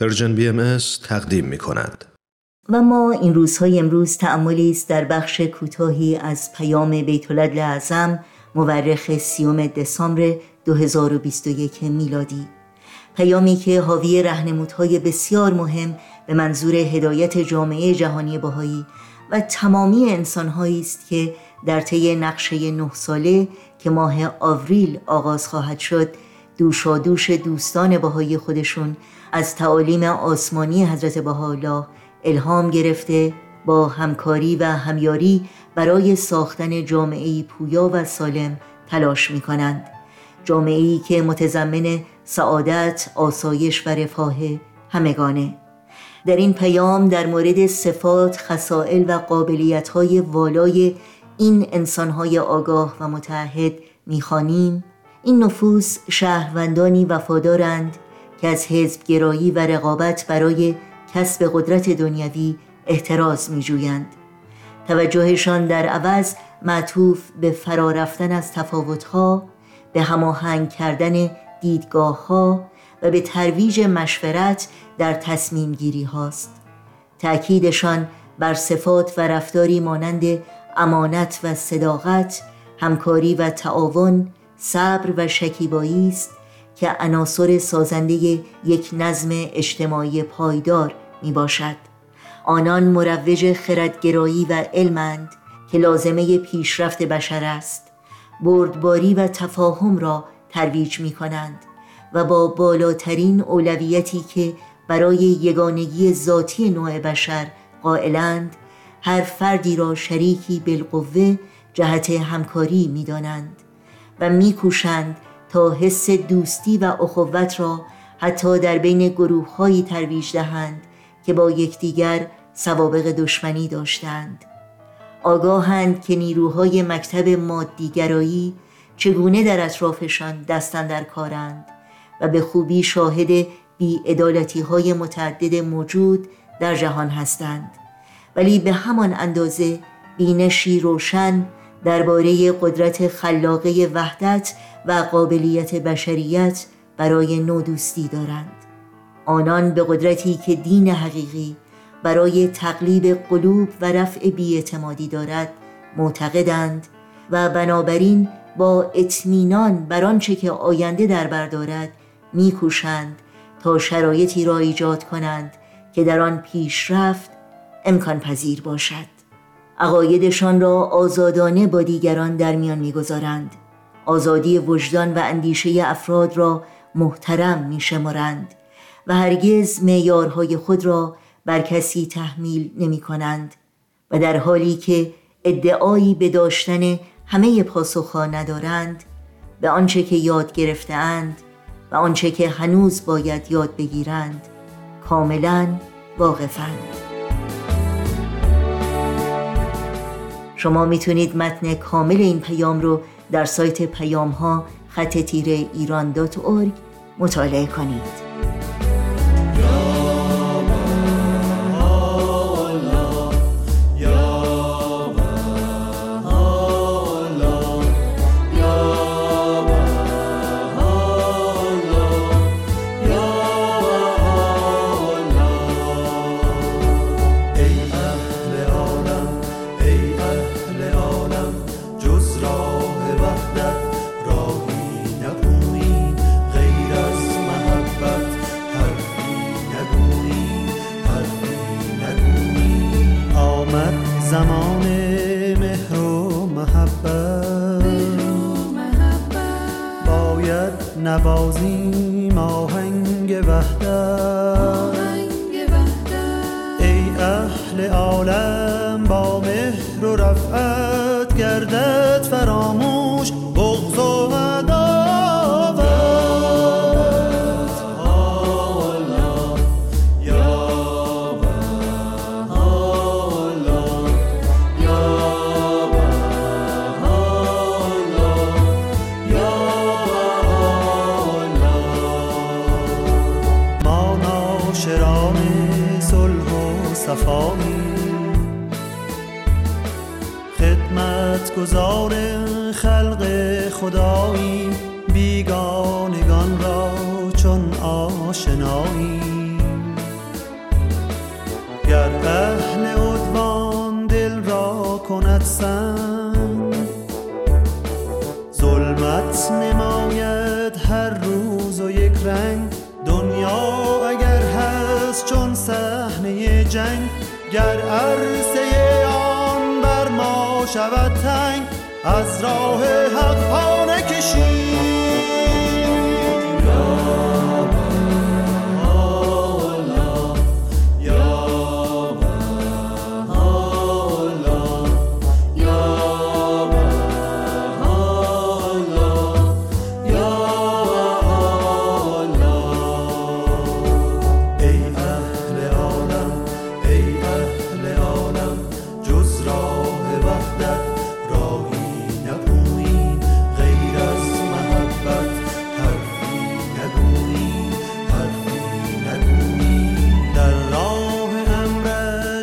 Persian BMS تقدیم می کند. و ما این روزهای امروز تأملی است در بخش کوتاهی از پیام بیت‌العدل اعظم مورخ سی‌ام دسامبر 2021 میلادی پیامی که حاوی رهنمودهای بسیار مهم به منظور هدایت جامعه جهانی بهایی و تمامی انسانهایی است که در طی نقشه نه ساله که ماه آوریل آغاز خواهد شد دوشادوش دوستان بهایی خودشون از تعالیم آسمانی حضرت بهاءالله الهام گرفته با همکاری و همیاری برای ساختن جامعه پویا و سالم تلاش می کنند جامعه که متضمن سعادت، آسایش و رفاه همگانه. در این پیام در مورد صفات، خسائل و قابلیت های والای این انسانهای آگاه و متحد می‌خوانیم. این نفوس شهروندانی وفادارند که از حزبگرایی و رقابت برای کسب قدرت دنیوی احتراز میجویند. توجهشان در عوض معطوف به فرارفتن از تفاوتها به هماهنگ کردن دیدگاه ها و به ترویج مشورت در تصمیم گیری هاست تأکیدشان بر صفات و رفتاری مانند امانت و صداقت همکاری و تعاون صبر و شکیبایی است که عناصر سازنده یک نظم اجتماعی پایدار می باشد آنان مروج خردگرایی و علمند که لازمه پیشرفت بشر است. بردباری و تفاهم را ترویج می کنند و با بالاترین اولویتی که برای یگانگی ذاتی نوع بشر قائلند هر فردی را شریکی بالقوه جهت همکاری می دانند و میکوشند تا حس دوستی و اخوت را حتی در بین گروه هایی ترویج دهند که با یکدیگر سوابق دشمنی داشتند. آگاهند که نیروهای مکتب مادیگرایی چگونه در اطرافشان دستن در کارند و به خوبی شاهد بیعدالتی های متعدد موجود در جهان هستند. ولی به همان اندازه بینشی روشن درباره قدرت خلاقه وحدت و قابلیت بشریت برای نودوستی دارند. آنان به قدرتی که دین حقیقی برای تقلیب قلوب و رفع بیاعتمادی دارد معتقدند و بنابراین با اطمینان بر آنچه که آینده در بر دارد میکوشند تا شرایطی را ایجاد کنند که در آن پیشرفت امکان پذیر باشد. عقایدشان را آزادانه با دیگران در میان می‌گذارند. آزادی وجدان و اندیشه افراد را محترم میشمارند و هرگز معیارهای خود را بر کسی تحمیل نمی کنند و در حالی که ادعایی به داشتن همه پاسخها ندارند به آنچه که یاد گرفتهاند و آنچه که هنوز باید یاد بگیرند کاملا واقفند. شما می‌تونید متن کامل این پیام رو در سایت پیام ها خط تیره ایران مطالعه کنید. زمان مهر و محبت. باید نوازیم آهنگ وحدت. ای اهل عالم با مهر و رفعت گردد فراموش صفایی. خدمت گذار خلق خدایی بیگانگان را چون آشنایی. گر اهل ادوان دل را کند سن جنگ گر عرصه آن بر ما شود تنگ از راه حق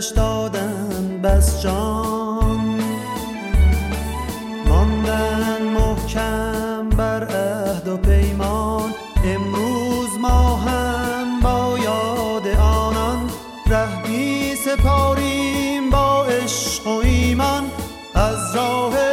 دلش دادن بس جان. ماندن محکم بر عهد و پیمان. امروز ما هم با یاد آنان. ره سپاریم با عشق و ایمان. از راه